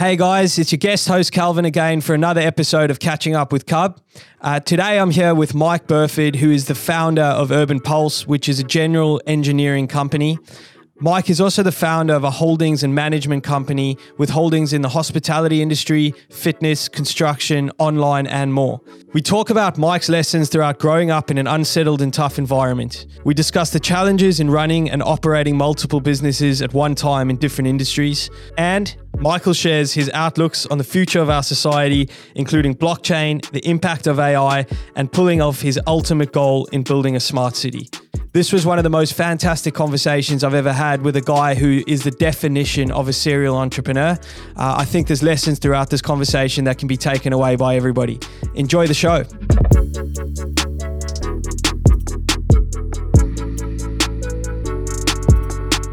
Hey guys, it's your guest host Calvin again for another episode of Catching Up with Cub. Uh, today I'm here with Mike Burford, who is the founder of Urban Pulse, which is a general engineering company. Mike is also the founder of a holdings and management company with holdings in the hospitality industry, fitness, construction, online, and more. We talk about Mike's lessons throughout growing up in an unsettled and tough environment. We discuss the challenges in running and operating multiple businesses at one time in different industries. And Michael shares his outlooks on the future of our society, including blockchain, the impact of AI, and pulling off his ultimate goal in building a smart city. This was one of the most fantastic conversations I've ever had with a guy who is the definition of a serial entrepreneur. Uh, I think there's lessons throughout this conversation that can be taken away by everybody. Enjoy the show.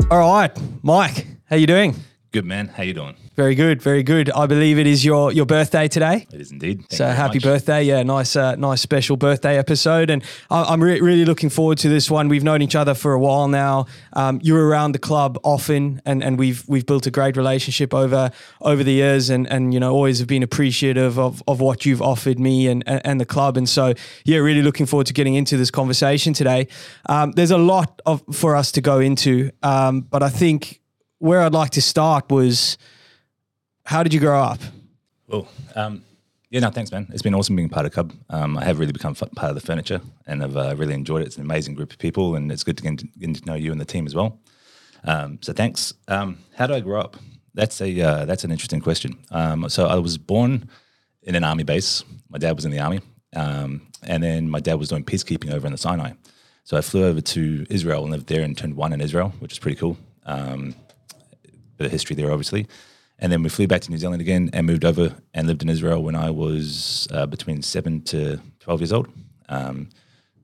All right, Mike, how you doing? Good man. How you doing? Very good, very good. I believe it is your your birthday today. It is indeed. Thank so happy much. birthday! Yeah, nice, uh, nice special birthday episode, and I- I'm re- really looking forward to this one. We've known each other for a while now. Um, you're around the club often, and, and we've we've built a great relationship over over the years, and and you know always have been appreciative of, of what you've offered me and, and and the club, and so yeah, really looking forward to getting into this conversation today. Um, there's a lot of for us to go into, um, but I think where I'd like to start was how did you grow up? Well, um, yeah, no, thanks, man. It's been awesome being part of Cub. Um, I have really become f- part of the furniture, and I've uh, really enjoyed it. It's an amazing group of people, and it's good to get to, get to know you and the team as well. Um, so thanks. Um, how did I grow up? That's a uh, that's an interesting question. Um, so I was born in an army base. My dad was in the army, um, and then my dad was doing peacekeeping over in the Sinai. So I flew over to Israel and lived there and turned one in Israel, which is pretty cool. Um, bit of history there, obviously. And then we flew back to New Zealand again and moved over and lived in Israel when I was uh, between seven to 12 years old. Um,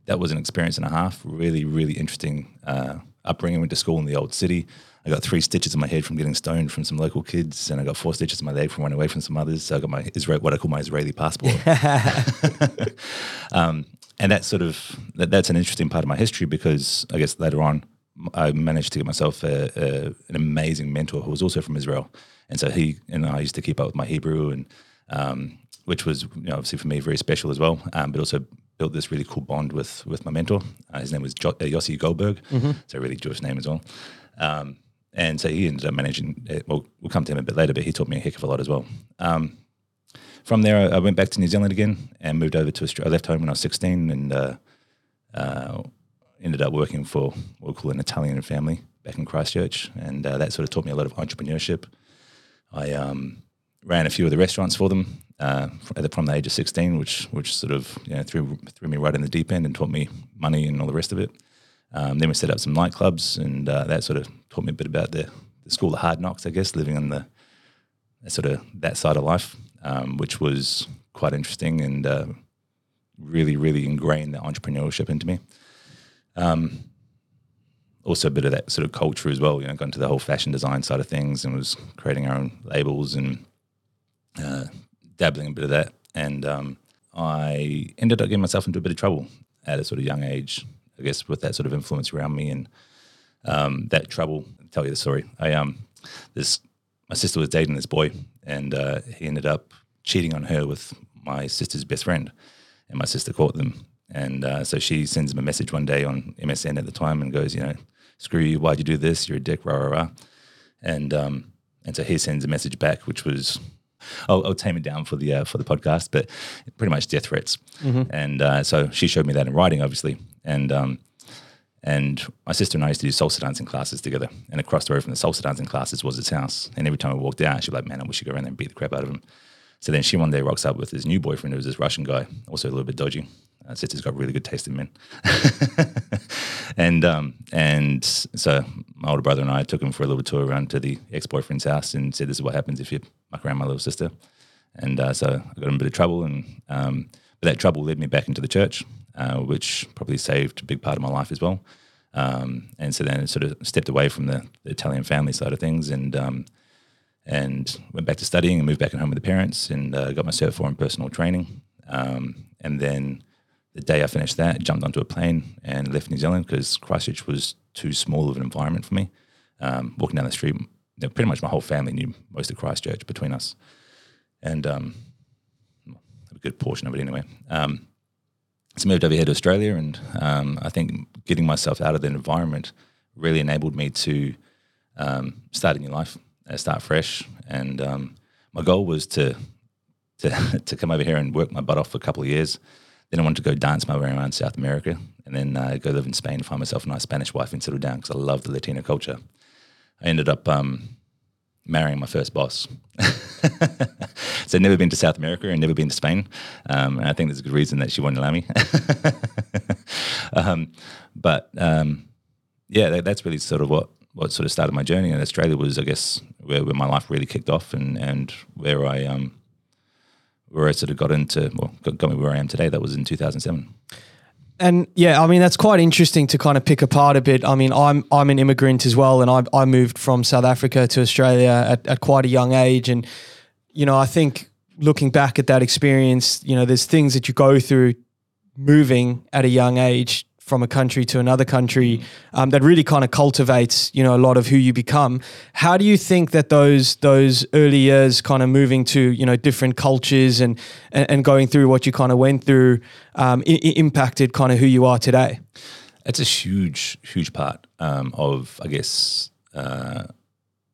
that was an experience and a half. Really, really interesting uh, upbringing. Went to school in the old city. I got three stitches in my head from getting stoned from some local kids, and I got four stitches in my leg from running away from some others. So I got my Israel, what I call my Israeli passport. um, and that's sort of that, that's an interesting part of my history because I guess later on I managed to get myself a, a, an amazing mentor who was also from Israel, and so he and I used to keep up with my Hebrew and um, which was you know, obviously for me very special as well, um, but also built this really cool bond with with my mentor. Uh, his name was jo- uh, Yossi Goldberg, so a really Jewish name as well. Um, and so he ended up managing. uh, Well, we'll come to him a bit later, but he taught me a heck of a lot as well. Um, from there, I I went back to New Zealand again and moved over to Australia. I left home when I was 16 and uh, uh, ended up working for what we call an Italian family back in Christchurch. And uh, that sort of taught me a lot of entrepreneurship. I um, ran a few of the restaurants for them uh, from the age of 16, which which sort of you know, threw, threw me right in the deep end and taught me money and all the rest of it. Um, then we set up some nightclubs, and uh, that sort of taught me a bit about the, the school of hard knocks, I guess, living on the sort of that side of life, um, which was quite interesting and uh, really, really ingrained the entrepreneurship into me. Um, also, a bit of that sort of culture as well. You know, got into the whole fashion design side of things and was creating our own labels and uh, dabbling a bit of that. And um, I ended up getting myself into a bit of trouble at a sort of young age, I guess, with that sort of influence around me and um, that trouble. I'll tell you the story. I um, this my sister was dating this boy, and uh, he ended up cheating on her with my sister's best friend, and my sister caught them. And uh, so she sends him a message one day on MSN at the time and goes, you know, screw you, why'd you do this? You're a dick, rah rah rah. And um, and so he sends a message back, which was. I'll, I'll tame it down for the uh, for the podcast, but pretty much death threats. And uh, so she showed me that in writing, obviously, and um, and my sister and I used to do salsa dancing classes together. And across the road from the salsa dancing classes was his house. And every time I walked out, she'd be like, man, I wish you go around there and beat the crap out of him. So then she one day rocks up with his new boyfriend, who was this Russian guy, also a little bit dodgy. Uh, sister's got really good taste in men. and um, and so my older brother and I took him for a little tour around to the ex boyfriend's house and said, this is what happens if you muck around my little sister. And uh, so I got in a bit of trouble. And um, but that trouble led me back into the church, uh, which probably saved a big part of my life as well. Um, and so then I sort of stepped away from the, the Italian family side of things and um, and went back to studying and moved back at home with the parents and uh, got my Cert 4 in personal training. Um, and then the day I finished that, jumped onto a plane and left New Zealand because Christchurch was too small of an environment for me. Um, walking down the street, pretty much my whole family knew most of Christchurch between us, and um, a good portion of it anyway. Um, so moved over here to Australia, and um, I think getting myself out of that environment really enabled me to um, start a new life, uh, start fresh. And um, my goal was to to to come over here and work my butt off for a couple of years. Then I wanted to go dance my way around South America, and then uh, go live in Spain, find myself a nice Spanish wife, and settle down because I love the Latino culture. I ended up um, marrying my first boss. so never been to South America and never been to Spain. Um, and I think there's a good reason that she wouldn't allow me. um, but um, yeah, that, that's really sort of what, what sort of started my journey. And Australia was, I guess, where, where my life really kicked off and, and where I um, where I sort of got into, well, got, got me where I am today. That was in 2007 and yeah, I mean that's quite interesting to kind of pick apart a bit. I mean, I'm I'm an immigrant as well, and I I moved from South Africa to Australia at, at quite a young age, and you know I think looking back at that experience, you know, there's things that you go through moving at a young age from a country to another country mm. um, that really kind of cultivates you know a lot of who you become how do you think that those those early years kind of moving to you know different cultures and and, and going through what you kind of went through um, I- impacted kind of who you are today it's a huge huge part um, of i guess uh,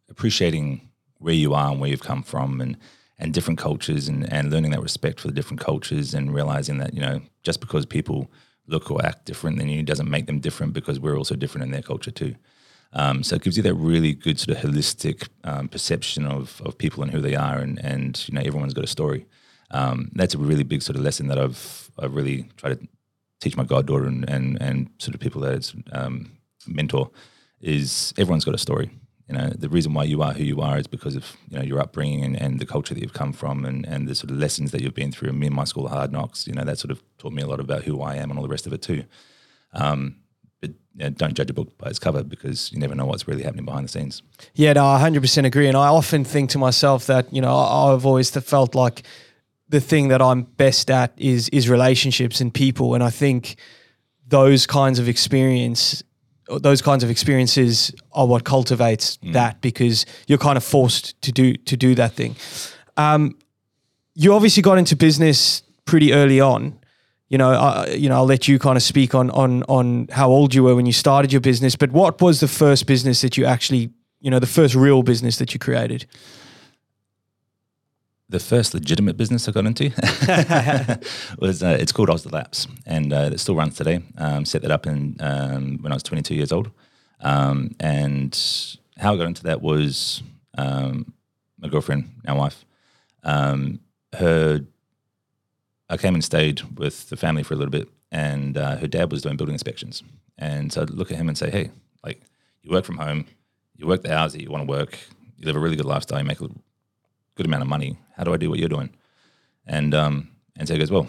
appreciating where you are and where you've come from and and different cultures and, and learning that respect for the different cultures and realizing that you know just because people look or act different than you doesn't make them different because we're also different in their culture too. Um, so it gives you that really good sort of holistic um, perception of, of people and who they are, and, and you know everyone's got a story. Um, that's a really big sort of lesson that I've I've really tried to teach my goddaughter and and, and sort of people that it's um, mentor is everyone's got a story, you know the reason why you are who you are is because of you know your upbringing and, and the culture that you've come from and, and the sort of lessons that you've been through. And me and my school hard knocks, you know, that sort of taught me a lot about who I am and all the rest of it too. Um, but you know, don't judge a book by its cover because you never know what's really happening behind the scenes. Yeah, no, I 100% agree. And I often think to myself that, you know, I've always felt like the thing that I'm best at is is relationships and people. And I think those kinds of experience those kinds of experiences are what cultivates mm. that because you're kind of forced to do to do that thing. Um, you obviously got into business pretty early on. You know, uh, you know, I'll let you kind of speak on on on how old you were when you started your business. But what was the first business that you actually, you know, the first real business that you created? The first legitimate business I got into was uh, it's called Oz the Laps, and uh, it still runs today. Um, set that up in um, when I was 22 years old, um, and how I got into that was um, my girlfriend, now wife. Um, her, I came and stayed with the family for a little bit, and uh, her dad was doing building inspections, and so I'd look at him and say, "Hey, like you work from home, you work the hours that you want to work, you live a really good lifestyle, you make a good amount of money. How do I do what you're doing? And um, and so he goes, well,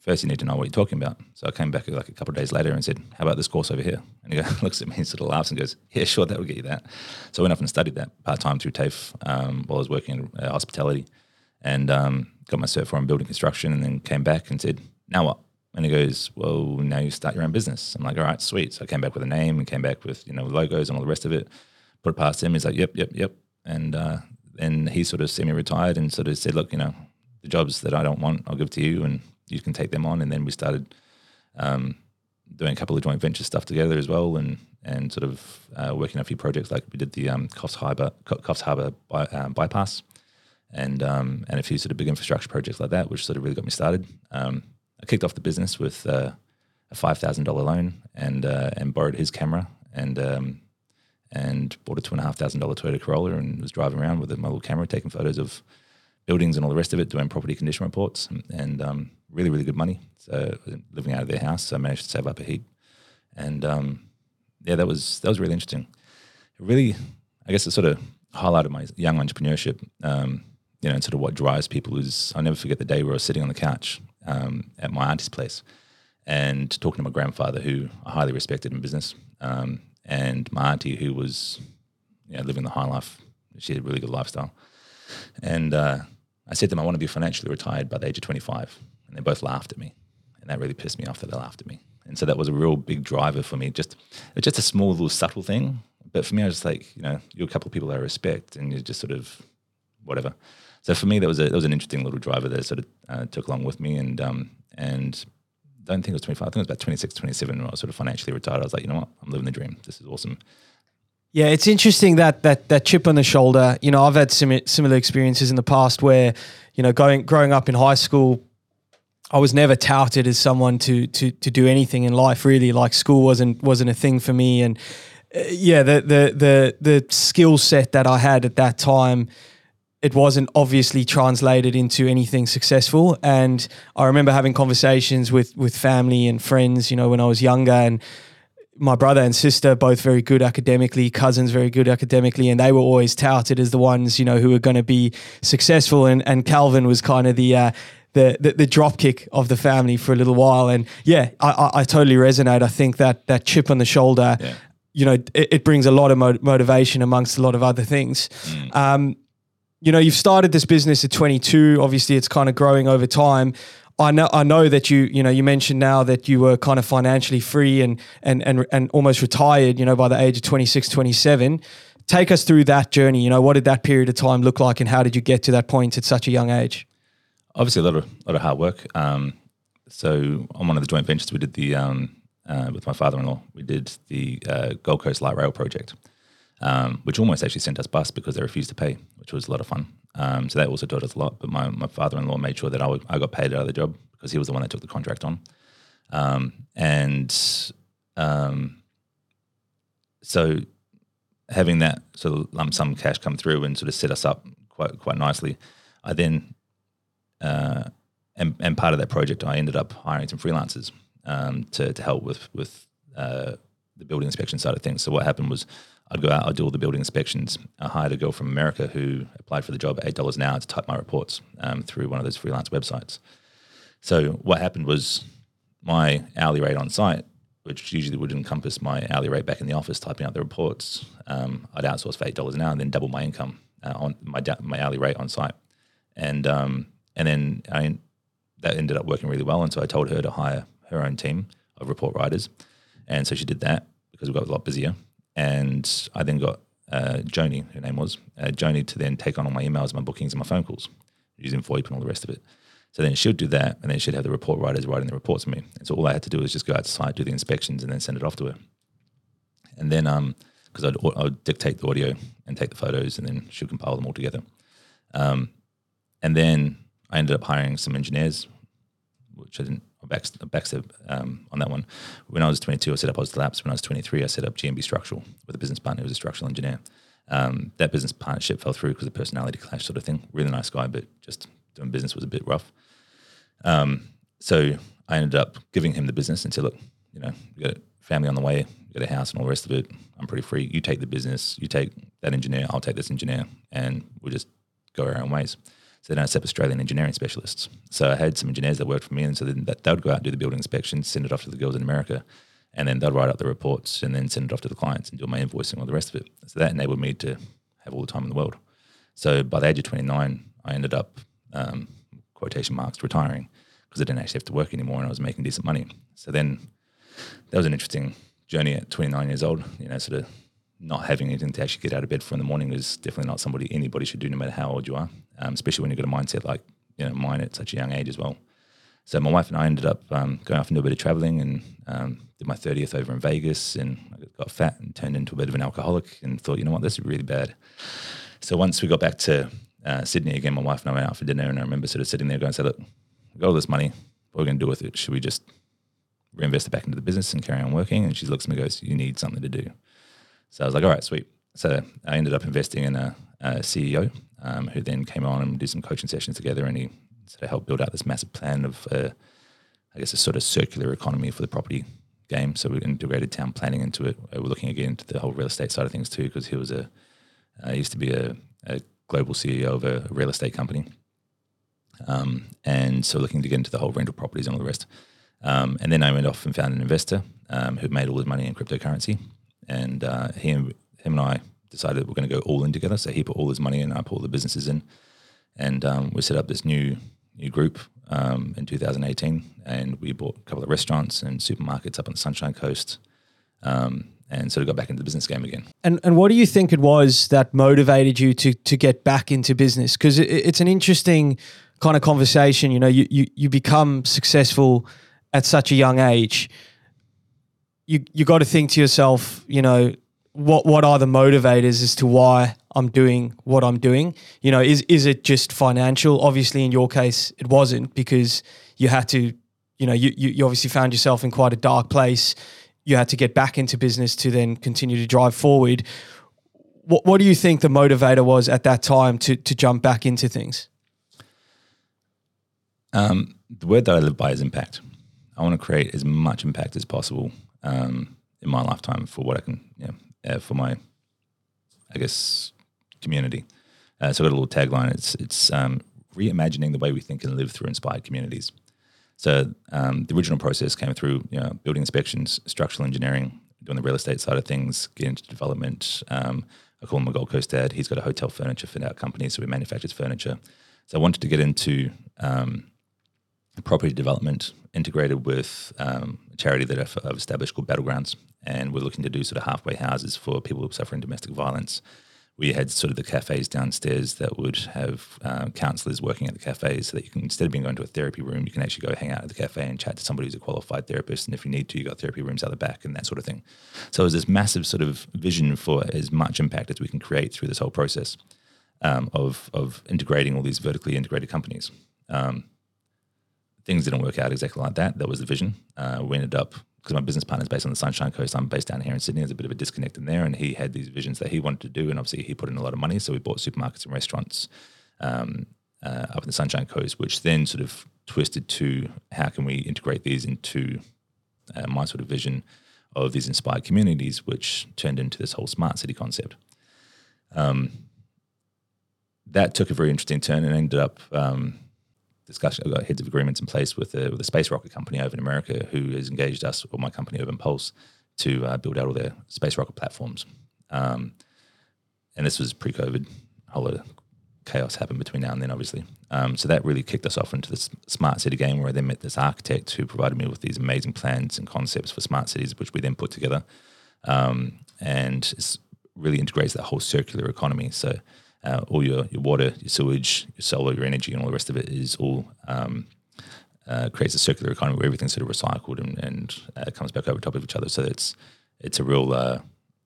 first you need to know what you're talking about. So I came back like a couple of days later and said, how about this course over here? And he goes, looks at me and sort of laughs and goes, yeah, sure, that will get you that. So I went off and studied that part time through TAFE um, while I was working in uh, hospitality, and um, got my cert 4 in building construction, and then came back and said, now what? And he goes, well, now you start your own business. I'm like, all right, sweet. So I came back with a name and came back with you know logos and all the rest of it. Put it past him. He's like, yep, yep, yep. And uh, and he sort of semi-retired and sort of said, "Look, you know, the jobs that I don't want, I'll give to you, and you can take them on." And then we started um, doing a couple of joint venture stuff together as well, and and sort of uh, working on a few projects like we did the um, Coffs Harbour Coffs Harbour by, uh, bypass, and um, and a few sort of big infrastructure projects like that, which sort of really got me started. Um, I kicked off the business with uh, a five thousand dollar loan and uh, and borrowed his camera and um, and bought a two and a half thousand dollar Toyota Corolla and was driving around with my little camera, taking photos of buildings and all the rest of it, doing property condition reports, and, and um, really, really good money. So living out of their house, so I managed to save up a heap, and um, yeah, that was that was really interesting. Really, I guess, it sort of highlighted my young entrepreneurship. Um, you know, and sort of what drives people is I never forget the day where I was sitting on the couch um, at my auntie's place and talking to my grandfather, who I highly respected in business. Um, and my auntie who was you know, living the high life. She had a really good lifestyle. And uh, I said to them, I want to be financially retired by the age of 25. And they both laughed at me. And that really pissed me off that they laughed at me. And so that was a real big driver for me. Just, it's just a small little subtle thing, but for me, I was like, you know, you're a couple of people I respect, and you're just sort of whatever. So for me, that was a that was an interesting little driver that sort of uh, took along with me, and um, and don't think it was 25. I think it was about 26, 27 when I was sort of financially retired. I was like, you know what, I'm living the dream. This is awesome. Yeah, it's interesting that that that chip on the shoulder. You know, I've had simi- similar experiences in the past where, you know, going growing up in high school, I was never touted as someone to to to do anything in life. Really, like school wasn't wasn't a thing for me, and uh, yeah, the the the the skill set that I had at that time. It wasn't obviously translated into anything successful, and I remember having conversations with with family and friends, you know, when I was younger, and my brother and sister both very good academically, cousins very good academically, and they were always touted as the ones you know who were going to be successful. And and Calvin was kind of the. Uh, the, the, the drop kick of the family for a little while, and yeah, I, I, I totally resonate. I think that that chip on the shoulder, Yeah. you know, it, it brings a lot of mo- motivation amongst a lot of other things. Um, you know, you've started this business at 22. Obviously, it's kind of growing over time. I know, I know that you, you know, you mentioned now that you were kind of financially free and and and and almost retired. You know, by the age of 26, 27. Take us through that journey. You know, what did that period of time look like, and how did you get to that point at such a young age? obviously a lot of lot of hard work. Um, so on one of the joint ventures we did the um, uh, with my father-in-law, we did the uh, Gold Coast Light Rail project, um, which almost actually sent us bust because they refused to pay, which was a lot of fun. Um, so that also taught us a lot. But my, my father-in-law made sure that I, I got paid out of the job because he was the one that took the contract on, um, and um, so having that sort of lump sum cash come through and sort of set us up quite quite nicely. I then uh, and, and part of that project, I ended up hiring some freelancers um, to, to help with with uh, the building inspection side of things. So what happened was, I'd go out, I'd do all the building inspections. I hired a girl from America who applied for the job at eight dollars an hour to type my reports um, through one of those freelance websites. So what happened was, my hourly rate on site, which usually would encompass my hourly rate back in the office typing out the reports, um, I'd outsource for eight dollars an hour and then double my income uh, on my my hourly rate on site, and um, and then I that ended up working really well. And so I told her to hire her own team of report writers, and so she did that because we got a lot busier. And I then got uh, Joni, her name was uh, Joni, to then take on all my emails, my bookings, and my phone calls using VoIP and all the rest of it. So then she'd do that, and then she'd have the report writers writing the reports for me. And so all I had to do was just go out to site, do the inspections, and then send it off to her. And then, um, because I'd, I'd dictate the audio and take the photos, and then she'd compile them all together. Um, and then I ended up hiring some engineers, which I didn't back, um, on that one. When I was 22, I set up Oz Labs. When I was 23, I set up GMB Structural with a business partner who was a structural engineer. Um, that business partnership fell through because of personality clash sort of thing. Really nice guy, but just doing business was a bit rough. Um, so I ended up giving him the business and said, look, you know, you got a family on the way, you got a house and all the rest of it. I'm pretty free. You take the business, you take that engineer, I'll take this engineer, and we'll just go our own ways. So I set up Australian engineering specialists. So I had some engineers that worked for me, and so then that, they would go out and do the building inspections, send it off to the girls in America, and then they'd write up the reports and then send it off to the clients and do my invoicing and all the rest of it. So that enabled me to have all the time in the world. So by the age of 29, I ended up, um, quotation marks, retiring because I didn't actually have to work anymore and I was making decent money. So then that was an interesting journey at 29 years old, you know, sort of not having anything to actually get out of bed for in the morning is definitely not somebody anybody should do no matter how old you are, um, especially when you've got a mindset like, you know, mine at such a young age as well. So my wife and I ended up um, going off and do a bit of traveling and um, did my 30th over in Vegas and I got fat and turned into a bit of an alcoholic and thought, you know what, this is really bad. So once we got back to uh, Sydney again, my wife and I went out for dinner and I remember sort of sitting there going, so look, we've got all this money, what are we going to do with it? Should we just reinvest it back into the business and carry on working? And she looks at me and goes, you need something to do. So I was like, all right, sweet. So I ended up investing in a, a CEO um, who then came on and did some coaching sessions together, and he sort of helped build out this massive plan of, uh, I guess, a sort of circular economy for the property game. So we integrated town planning into it. Uh, We're looking again into the whole real estate side of things too, because he was a, uh, he used to be a, a global CEO of a, real estate company, um, and so looking to get into the whole rental properties and all the rest. Um, and then I went off and found an investor um, who made all his money in cryptocurrency and uh, he and him and I decided we're going to go all in together. So he put all his money in, and I put all the businesses in, and um, we set up this new new group um, in 2018, and we bought a couple of restaurants and supermarkets up on the Sunshine Coast, um, and sort of got back into the business game again. And and what do you think it was that motivated you to to get back into business? Because it, it's an interesting kind of conversation. You know, you you you become successful at such a young age. You you got to think to yourself, you know, what what are the motivators as to why I'm doing what I'm doing? You know, is is it just financial? Obviously, in your case, it wasn't because you had to. You know, you you obviously found yourself in quite a dark place you had to get back into business to then continue to drive forward. What, what do you think the motivator was at that time to, to jump back into things? Um, the word that I live by is impact. I want to create as much impact as possible um, in my lifetime for what I can, uh, for my, I guess, community. Uh, so I got a little tagline. It's it's um, reimagining the way we think and live through inspired communities. So um, the original process came through you know, building inspections, structural engineering, doing the real estate side of things, getting into development. Um, I call him a Gold Coast dad. He's got a hotel furniture fit out company, so we manufactures furniture. So I wanted to get into um, property development integrated with um, a charity that I've, I've established called Battlegrounds, and we're looking to do sort of halfway houses for people who are suffering domestic violence we had sort of the cafes downstairs that would have um, counselors working at the cafes so that you can, instead of being going to a therapy room, you can actually go hang out at the cafe and chat to somebody who's a qualified therapist. And if you need to, you've got therapy rooms out the back and that sort of thing. So there's this massive sort of vision for as much impact as we can create through this whole process um, of, of integrating all these vertically integrated companies. Um, things didn't work out exactly like that. That was the vision. Uh, we ended up because my business partner is based on the Sunshine Coast. I'm based down here in Sydney. There's a bit of a disconnect in there, and he had these visions that he wanted to do, and obviously he put in a lot of money. So we bought supermarkets and restaurants um, uh, up in the Sunshine Coast, which then sort of twisted to how can we integrate these into uh, my sort of vision of these inspired communities, which turned into this whole smart city concept. Um, that took a very interesting turn and ended up um, discussion. I've got heads of agreements in place with a, with a space rocket company over in America who has engaged us or my company Urban Pulse to uh, build out all their space rocket platforms. Um, and this was pre-COVID. A whole lot of chaos happened between now and then, obviously. Um, so that really kicked us off into this smart city game where I then met this architect who provided me with these amazing plans and concepts for smart cities, which we then put together. Um, and it really integrates that whole circular economy. So uh, all your, your water, your sewage, your solar, your energy, and all the rest of it is all um, uh, creates a circular economy where everything's sort of recycled and, and uh, comes back over top of each other. So it's it's a real uh,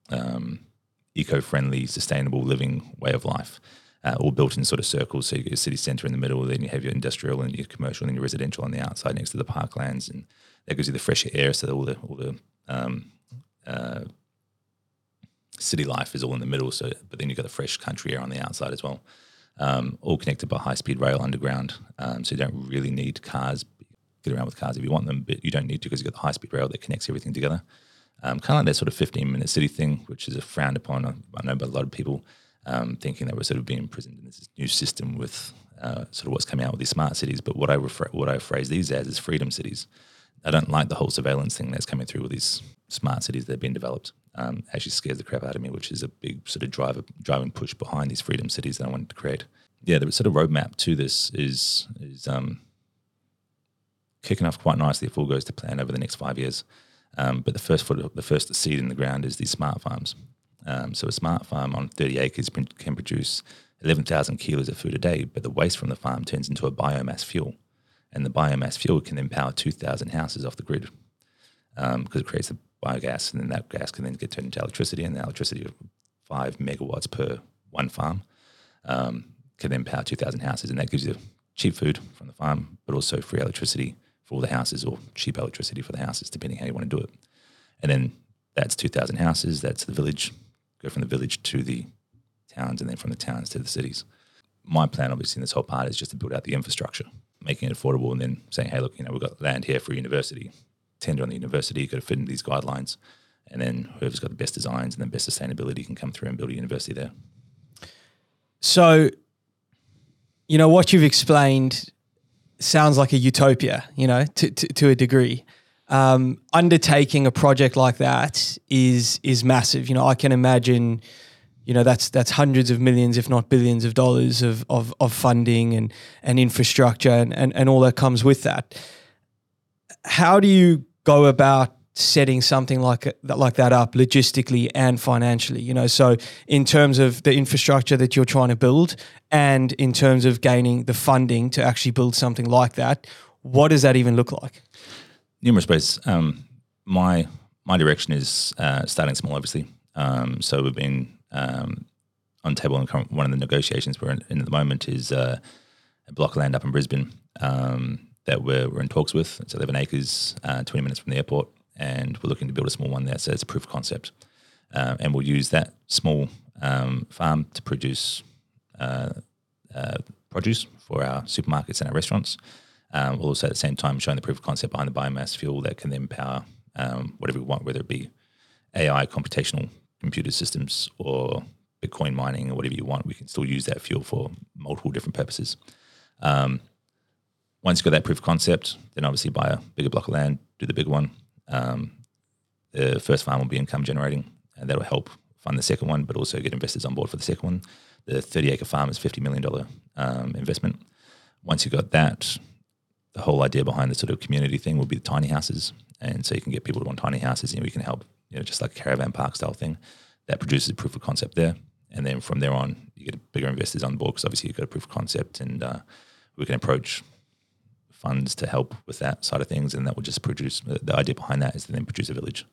um, eco-friendly, sustainable living way of life. Uh, all built in sort of circles. So you get your city centre in the middle, then you have your industrial and your commercial and your residential on the outside next to the parklands, and that gives you the fresh air. So all the all the um, uh, city life is all in the middle. So, but then you've got the fresh country air on the outside as well. Um, all connected by high speed rail underground. Um, so you don't really need cars. Get around with cars if you want them, but you don't need to because you've got the high speed rail that connects everything together. Um, kind of like that sort of 15 minute city thing, which is a frowned upon. I know by a lot of people um, thinking that we're sort of being imprisoned in this new system with uh, sort of what's coming out with these smart cities. But what I refer, what I phrase these as is freedom cities. I don't like the whole surveillance thing that's coming through with these smart cities that have been developed um, actually scares the crap out of me, which is a big sort of driver driving push behind these freedom cities that I wanted to create. Yeah, the sort of roadmap to this is is um, kicking off quite nicely if all goes to plan over the next five years. Um, but the first foot, the first seed in the ground is these smart farms. Um, so a smart farm on 30 acres can produce 11,000 kilos of food a day, but the waste from the farm turns into a biomass fuel, and the biomass fuel can then power 2,000 houses off the grid because um, it creates a biogas, and then that gas can then get turned into electricity, and the electricity of five megawatts per one farm um, can then power 2,000 houses, and that gives you cheap food from the farm, but also free electricity for all the houses or cheap electricity for the houses, depending how you want to do it. And then that's 2,000 houses, that's the village, go from the village to the towns, and then from the towns to the cities. My plan, obviously, in this whole part is just to build out the infrastructure, making it affordable, and then saying, hey, look, you know, we've got land here for a university tender on the university, you've got to fit into these guidelines. And then whoever's got the best designs and the best sustainability can come through and build a university there. So, you know, what you've explained sounds like a utopia, you know, to, to, to a degree. Um, undertaking a project like that is is massive. You know, I can imagine, you know, that's that's hundreds of millions, if not billions of dollars of of, of funding and and infrastructure and, and, and all that comes with that. How do you go about setting something like like that up logistically and financially you know? So in terms of the infrastructure that you're trying to build and in terms of gaining the funding to actually build something like that what does that even look like? Numerous ways. Um, my my direction is uh, starting small obviously. Um, so we've been um, on table and one of the negotiations we're in, in at the moment is uh, a block of land up in Brisbane. Um, that we're, we're in talks with it's 11 acres uh, 20 minutes from the airport and we're looking to build a small one there. So it's a proof of concept, um, and we'll use that small um, farm to produce uh, uh, produce for our supermarkets and our restaurants. Um, we'll also at the same time showing the proof of concept behind the biomass fuel that can then power um, whatever we want, whether it be AI, computational computer systems, or Bitcoin mining, or whatever you want. We can still use that fuel for multiple different purposes. Um, once you've got that proof of concept, then obviously buy a bigger block of land, do the big one, um, the first farm will be income generating, and that'll help fund the second one, but also get investors on board for the second one. The 30 acre farm is $50 million um, investment. Once you've got that, the whole idea behind the sort of community thing will be the tiny houses. And so you can get people to want tiny houses and we can help, you know, just like a caravan park style thing that produces proof of concept there. And then from there on, you get bigger investors on board because obviously you've got a proof of concept and uh, we can approach funds to help with that side of things, and that will just produce the idea behind that is to then produce a village.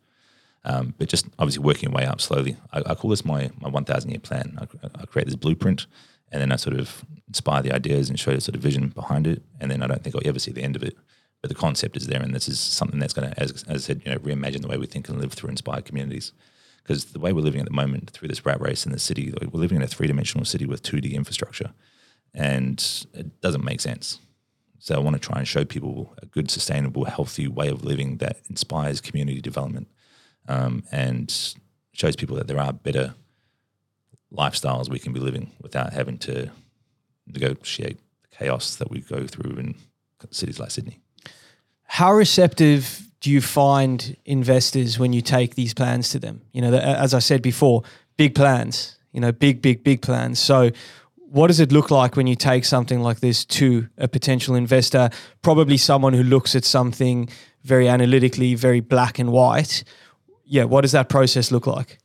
Um, but just obviously working way up slowly. I, I call this my my one thousand year plan. I, I, create this blueprint, and then I sort of inspire the ideas and show the sort of vision behind it, and then I don't think I'll ever see the end of it. But the concept is there, and this is something that's going to, as, as I said, you know, reimagine the way we think and live through inspired communities. Because the way we're living at the moment through this rat race in the city, we're living in a three dimensional city with two D infrastructure, and it doesn't make sense so I want to try and show people a good, sustainable, healthy way of living that inspires community development um, and shows people that there are better lifestyles we can be living without having to negotiate the chaos that we go through in cities like Sydney. How receptive do you find investors when you take these plans to them? You know, as I said before, big plans, you know, big, big, big plans. So what does it look like when you take something like this to a potential investor? Probably someone who looks at something very analytically, very black and white. Yeah, what does that process look like?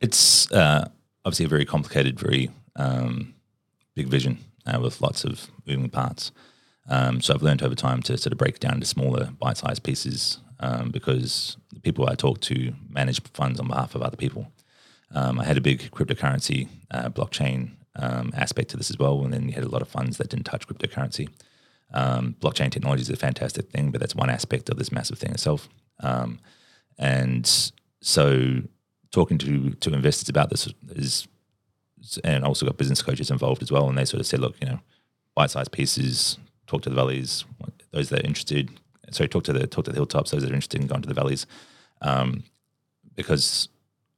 It's uh, obviously a very complicated, very um, big vision uh, with lots of moving parts. Um, so I've learned over time to sort of break down into smaller, bite-sized pieces um, because the people I talk to manage funds on behalf of other people. Um, I had a big cryptocurrency uh, blockchain um, aspect to this as well. And then you had a lot of funds that didn't touch cryptocurrency. Um, blockchain technology is a fantastic thing, but that's one aspect of this massive thing itself. Um, and so, talking to to investors about this is, and also got business coaches involved as well, and they sort of said, look, you know, bite-sized pieces. Talk to the valleys, those that are interested. Sorry, talk to the talk to the hilltops, those that are interested in going to the valleys, um, because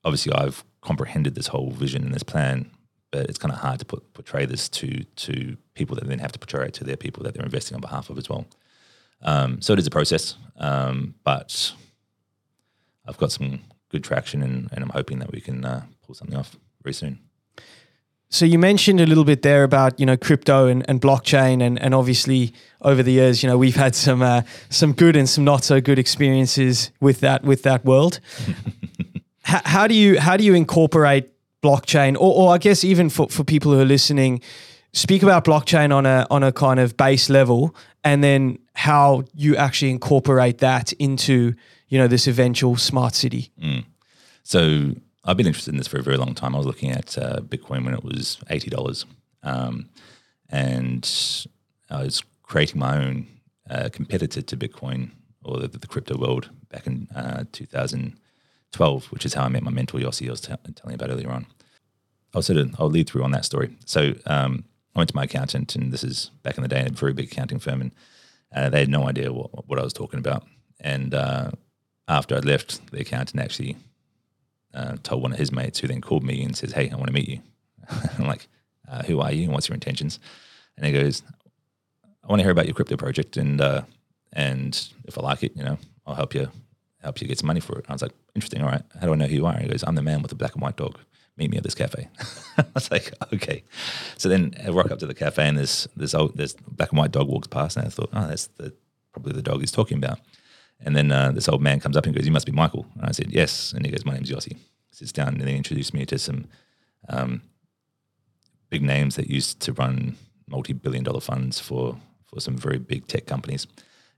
obviously I've comprehended this whole vision and this plan but it's kind of hard to put, portray this to to people that then have to portray it to their people that they're investing on behalf of as well. Um, so it is a process, um, but I've got some good traction, and, and I'm hoping that we can uh, pull something off very soon. So you mentioned a little bit there about you know crypto and, and blockchain, and, and obviously over the years, you know we've had some uh, some good and some not so good experiences with that with that world. how, how do you how do you incorporate blockchain, or, or I guess even for, for people who are listening, speak about blockchain on a on a kind of base level, and then how you actually incorporate that into you know this eventual smart city. Mm. So I've been interested in this for a very long time. I was looking at uh, Bitcoin when it was eighty dollars, um, and I was creating my own uh, competitor to Bitcoin or the, the, crypto world back in uh, 2012, which is how I met my mentor Yossi. I was t- telling you about earlier on. I'll sort of I'll lead through on that story. So um, I went to my accountant, and this is back in the day, in a very big accounting firm, and uh, they had no idea what, what I was talking about. And uh, after I'd left, the accountant actually uh, told one of his mates, who then called me and says, "Hey, I want to meet you." I'm like, uh, "Who are you? And what's your intentions?" And he goes, "I want to hear about your crypto project, and uh, and if I like it, you know, I'll help you help you get some money for it." I was like, "Interesting. All right. How do I know who you are?" And he goes, "I'm the man with the black and white dog." Meet me at this cafe. I was like, okay. So then I walk up to the cafe and this this old this black and white dog walks past and I thought, oh, that's the probably the dog he's talking about. And then uh, this old man comes up and goes, "You must be Michael." And I said, "Yes." And he goes, "My name's Yossi." Sits down and then he introduced me to some um, big names that used to run multi-billion-dollar funds for for some very big tech companies,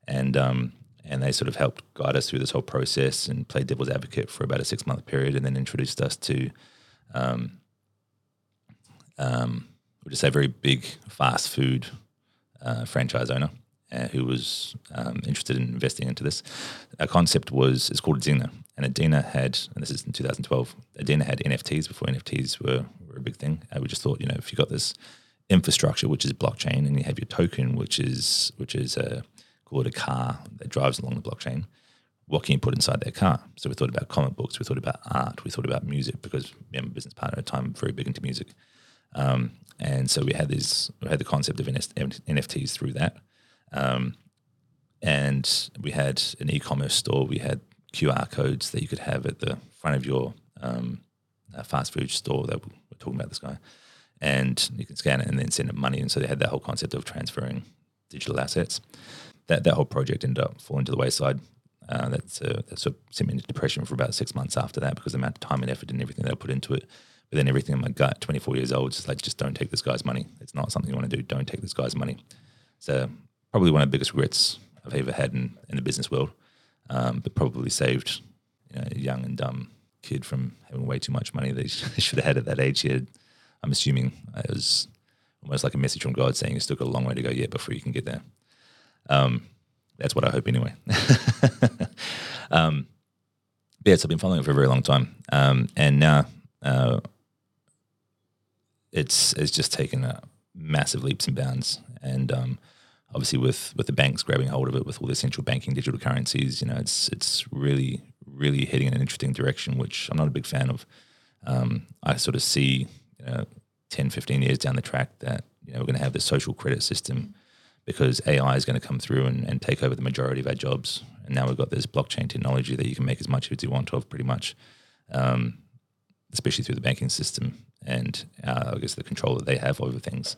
and um, and they sort of helped guide us through this whole process and played devil's advocate for about a six-month period, and then introduced us to, um, um, we'll just say, very big fast food uh, franchise owner uh, who was um, interested in investing into this. Our concept was it's called Adena, and Adena had, and this is in 2012. Adena had NFTs before NFTs were, were a big thing. Uh, we just thought, you know, if you got this infrastructure which is blockchain, and you have your token which is which is a called a car that drives along the blockchain. What can you put inside their car? So we thought about comic books, we thought about art, we thought about music because I'm a business partner at the time, very big into music. Um, and so we had this, we had the concept of NFTs through that. Um, and we had an e-commerce store. We had QR codes that you could have at the front of your um, fast food store that we're talking about this guy, and you can scan it and then send it money. And so they had that whole concept of transferring digital assets. That that whole project ended up falling to the wayside. Uh, that's uh, that sort of sent me into depression for about six months after that because the amount of time and effort and everything they put into it. But then everything in my gut, 24 years old, just like, just don't take this guy's money. It's not something you want to do. Don't take this guy's money. So probably one of the biggest regrets I've ever had in, in the business world, um, but probably saved you know, a young and dumb kid from having way too much money that he should have had at that age. Had, I'm assuming it was almost like a message from God saying you still got a long way to go yet before you can get there. Um, that's what I hope anyway. um, I've been following it for a very long time, um, and now uh, it's it's just taken a massive leaps and bounds, and um, obviously with with the banks grabbing hold of it with all the central banking digital currencies, you know, it's it's really really heading in an interesting direction, which I'm not a big fan of. Um, I sort of see, you know, 10, 15 years down the track that you know we're going to have this social credit system because AI is going to come through and, and take over the majority of our jobs. And now we've got this blockchain technology that you can make as much as you want of, pretty much, um, especially through the banking system and uh, I guess the control that they have over things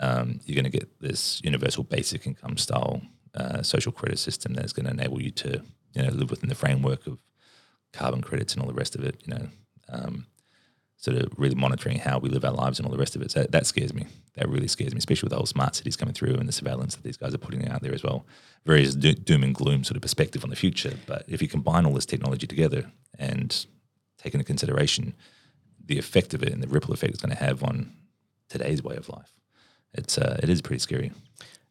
um, you're going to get this universal basic income style uh, social credit system that's going to enable you to you know live within the framework of carbon credits and all the rest of it. You know, um, sort of really monitoring how we live our lives and all the rest of it. So that scares me. That really scares me, especially with the whole smart cities coming through and the surveillance that these guys are putting out there as well. Very doom and gloom sort of perspective on the future. But if you combine all this technology together and take into consideration the effect of it and the ripple effect it's going to have on today's way of life, it's uh, it is pretty scary.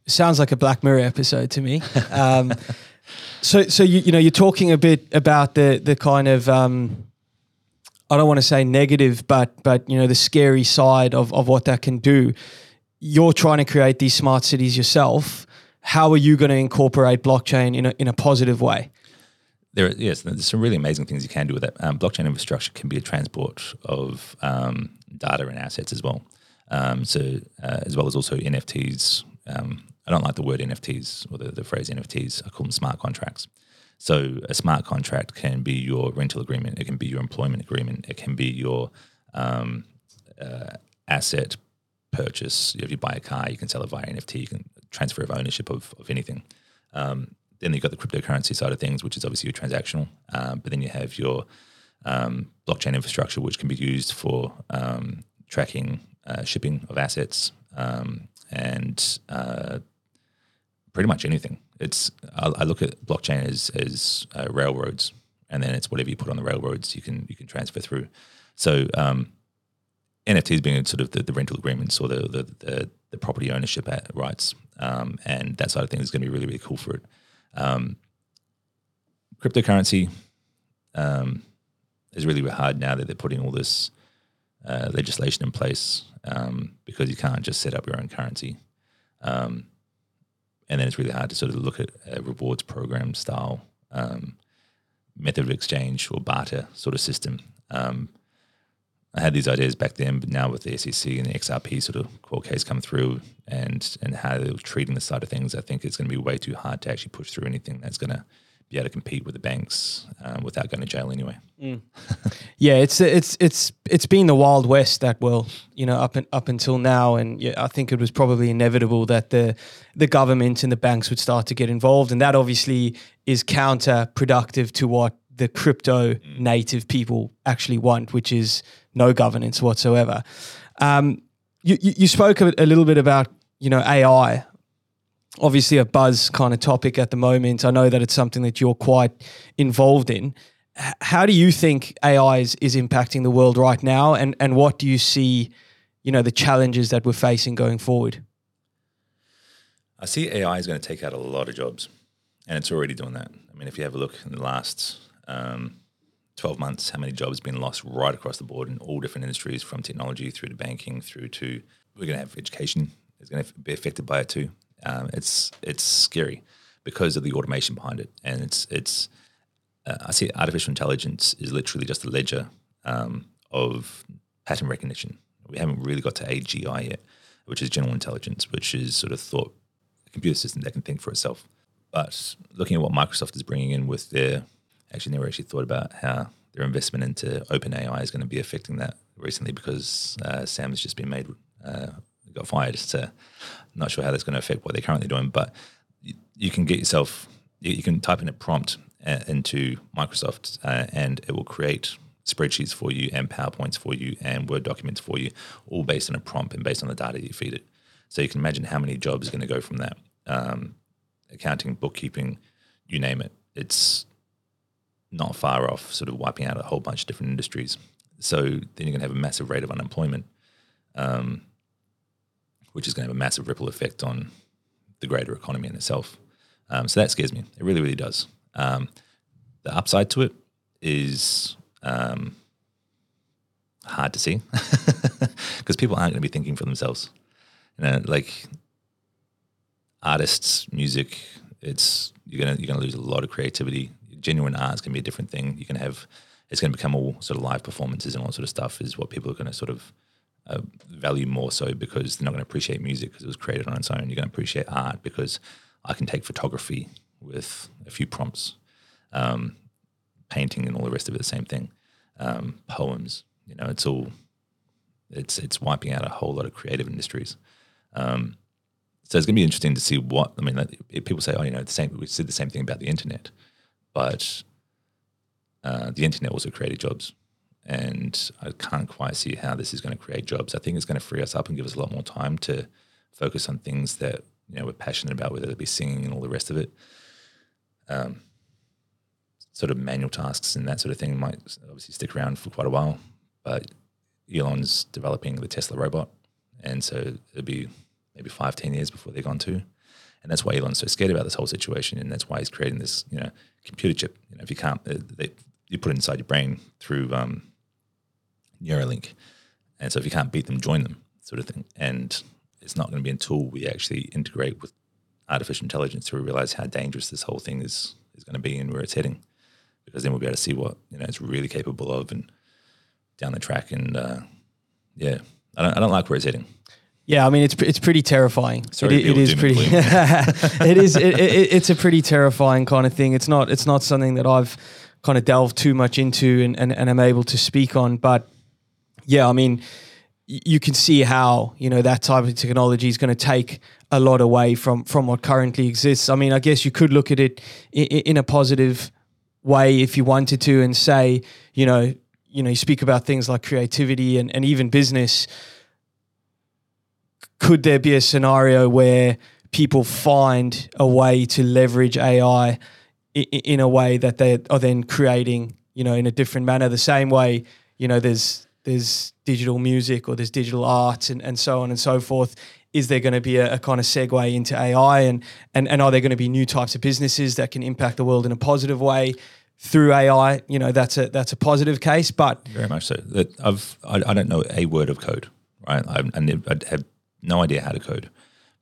Sounds like a Black Mirror episode to me. Um, so so you you know you're talking a bit about the the kind of um, I don't want to say negative, but but you know the scary side of of what that can do. You're trying to create these smart cities yourself. How are you going to incorporate blockchain in a in a positive way? There, yes, there's some really amazing things you can do with that. Um, blockchain infrastructure can be a transport of um, data and assets as well. Um, so uh, as well as also NFTs. Um, I don't like the word NFTs or the, the phrase NFTs. I call them smart contracts. So a smart contract can be your rental agreement. It can be your employment agreement. It can be your um, uh, asset purchase. If you buy a car, you can sell it via NFT. You can transfer of ownership of, of anything. Um, then you've got the cryptocurrency side of things, which is obviously your transactional. Um, but then you have your um, blockchain infrastructure, which can be used for um, tracking uh, shipping of assets, um, and uh, pretty much anything. It's I, I, look at blockchain as as uh, railroads, and then it's whatever you put on the railroads you can you can transfer through. So um, NFTs being sort of the, the rental agreements or the the, the, the property ownership rights, um, and that side of things is going to be really really cool for it. Um, cryptocurrency um, is really, hard now that they're putting all this uh, legislation in place um, because you can't just set up your own currency. Um, and then it's really hard to sort of look at a rewards program style um, method of exchange or barter sort of system. Um, I had these ideas back then, but now with the SEC and the XRP sort of court case come through and and how they're treating the side of things, I think it's going to be way too hard to actually push through anything that's going to be able to compete with the banks um, without going to jail anyway. Yeah, it's it's it's it's been the wild west that well, you know, up and up until now, and yeah, I think it was probably inevitable that the the government and the banks would start to get involved, and that obviously is counterproductive to what the crypto native people actually want, which is no governance whatsoever. Um, you, you you spoke a, a little bit about you know AI obviously a buzz kind of topic at the moment. I know that it's something that you're quite involved in. H- How do you think AI is, is impacting the world right now, and and what do you see, you know, the challenges that we're facing going forward? I see AI is going to take out a lot of jobs, and it's already doing that. I mean, if you have a look in the last um, 12 months, how many jobs have been lost right across the board in all different industries, from technology through to banking, through to we're going to have education is going to be affected by it too. Um, it's it's scary because of the automation behind it, and it's it's uh, I see artificial intelligence is literally just a ledger um, of pattern recognition. We haven't really got to AGI yet, which is general intelligence, which is sort of thought a computer system that can think for itself. But looking at what Microsoft is bringing in with their, actually never actually thought about how their investment into OpenAI is going to be affecting that recently because uh, Sam has just been made, uh, got fired. So I'm not sure how that's going to affect what they're currently doing, but you, you can get yourself, you, you can type in a prompt uh, into Microsoft uh, and it will create spreadsheets for you and PowerPoints for you and Word documents for you, all based on a prompt and based on the data you feed it. So you can imagine how many jobs are going to go from that. Um, accounting, bookkeeping, you name it. It's not far off sort of wiping out a whole bunch of different industries. So then you're going to have a massive rate of unemployment, um, which is going to have a massive ripple effect on the greater economy in itself. Um, so that scares me. It really, really does. Um, the upside to it is um, hard to see because people aren't going to be thinking for themselves. You know, like artists, music, it's you're gonna you're gonna lose a lot of creativity. Genuine art is gonna be a different thing. You can have it's gonna become all sort of live performances and all sort of stuff is what people are gonna sort of uh, value more so because they're not going to appreciate music because it was created on its own. You're going to appreciate art because I can take photography with a few prompts, um, painting and all the rest of it. The same thing. Um, poems, you know, it's all it's it's wiping out a whole lot of creative industries. Um, so it's going to be interesting to see what I mean. Like, people say, "Oh, you know, the same." We said the same thing about the internet, but uh, the internet also created jobs, and I can't quite see how this is going to create jobs. I think it's going to free us up and give us a lot more time to focus on things that you know we're passionate about, whether it be singing and all the rest of it. Um, sort of manual tasks and that sort of thing might obviously stick around for quite a while, but Elon's developing the Tesla robot, and so it'll be maybe five, ten years before they're gone too. And that's why Elon's so scared about this whole situation, and that's why he's creating this, you know, computer chip. You know, if you can't, uh, they, you put it inside your brain through um, Neuralink, and so if you can't beat them, join them, sort of thing. And it's not going to be until we actually integrate with artificial intelligence to realize how dangerous this whole thing is is going to be and where it's heading, because then we'll be able to see what you know it's really capable of and down the track. And uh, yeah, I don't, I don't like where it's heading. Yeah, I mean it's it's pretty terrifying. It, it is pretty. it is. It, it, it's a pretty terrifying kind of thing. It's not. It's not something that I've kind of delved too much into and and, and am able to speak on. But yeah, I mean, you can see how you know that type of technology is going to take a lot away from from what currently exists. I mean, I guess you could look at it in, in a positive way if you wanted to, and say, you know, you know, you speak about things like creativity and, and even business could there be a scenario where people find a way to leverage AI i- i- in a way that they are then creating, you know, in a different manner? The same way, you know, there's there's digital music or there's digital art and, and so on and so forth. Is there going to be a, a kind of segue into AI and, and and are there going to be new types of businesses that can impact the world in a positive way through AI? You know, that's a that's a positive case, but Very much so. That I've I, I don't know a word of code, right? I, I, had no idea how to code,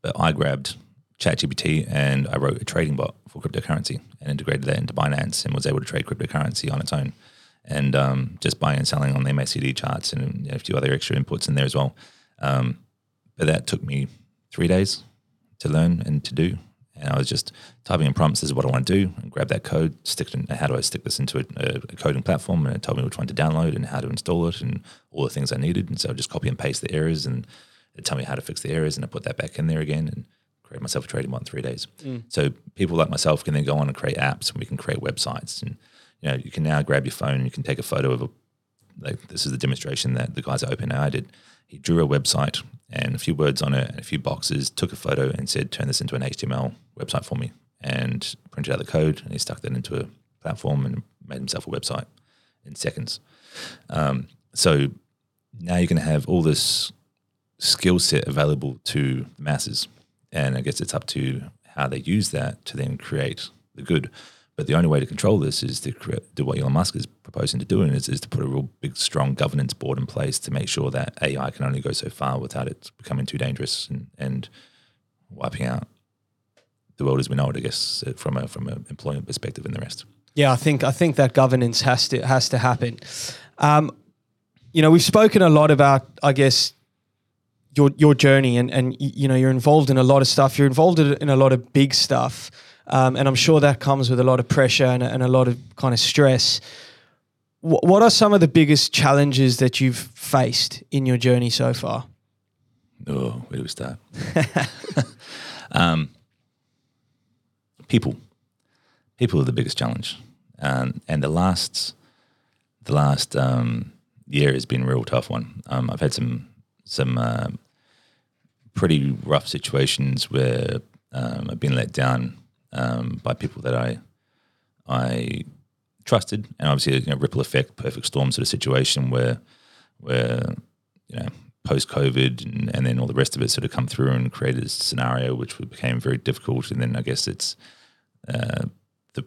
but I grabbed ChatGPT and I wrote a trading bot for cryptocurrency and integrated that into Binance and was able to trade cryptocurrency on its own, and um, just buying and selling on the MACD charts and a few other extra inputs in there as well. Um, but that took me three days to learn and to do, And I was just typing in prompts, this is what I want to do, and grab that code, stick it in, how do I stick this into a, a coding platform? And it told me which one to download and how to install it and all the things I needed. And so I just copy and paste the errors and it tell me how to fix the errors and I put that back in there again and create myself a trading bot in three days. So people like myself can then go on and create apps and we can create websites. And you know, you can now grab your phone and you can take a photo of a like this is the demonstration that the guys at OpenAI did. He drew a website and a few words on it and a few boxes, took a photo and said, turn this into an HTML website for me and printed out the code and he stuck that into a platform and made himself a website in seconds. Um, so now you're going to have all this skill set available to masses. And I guess it's up to how they use that to then create the good. But the only way to control this is to do what Elon Musk is proposing to do, and is, is to put a real big, strong governance board in place to make sure that AI can only go so far without it becoming too dangerous and, and wiping out the world as we know it. I guess from a from an employment perspective and the rest. Yeah, I think I think that governance has to has to happen. Um, you know, we've spoken a lot about, I guess, your your journey, and and you know, you're involved in a lot of stuff. You're involved in in a lot of big stuff, um, and I'm sure that comes with a lot of pressure and, a- and a lot of kind of stress. Wh- What are some of the biggest challenges that you've faced in your journey so far? Oh, where do we start? um, people, people are the biggest challenge, um, and the last, the last um, year has been a real tough one. Um, I've had some some uh, pretty rough situations where um, I've been let down um, by people that I I trusted, and obviously you know, ripple effect, perfect storm sort of situation where where you know post COVID and, and then all the rest of it sort of come through and created a scenario which became very difficult. And then I guess it's uh, the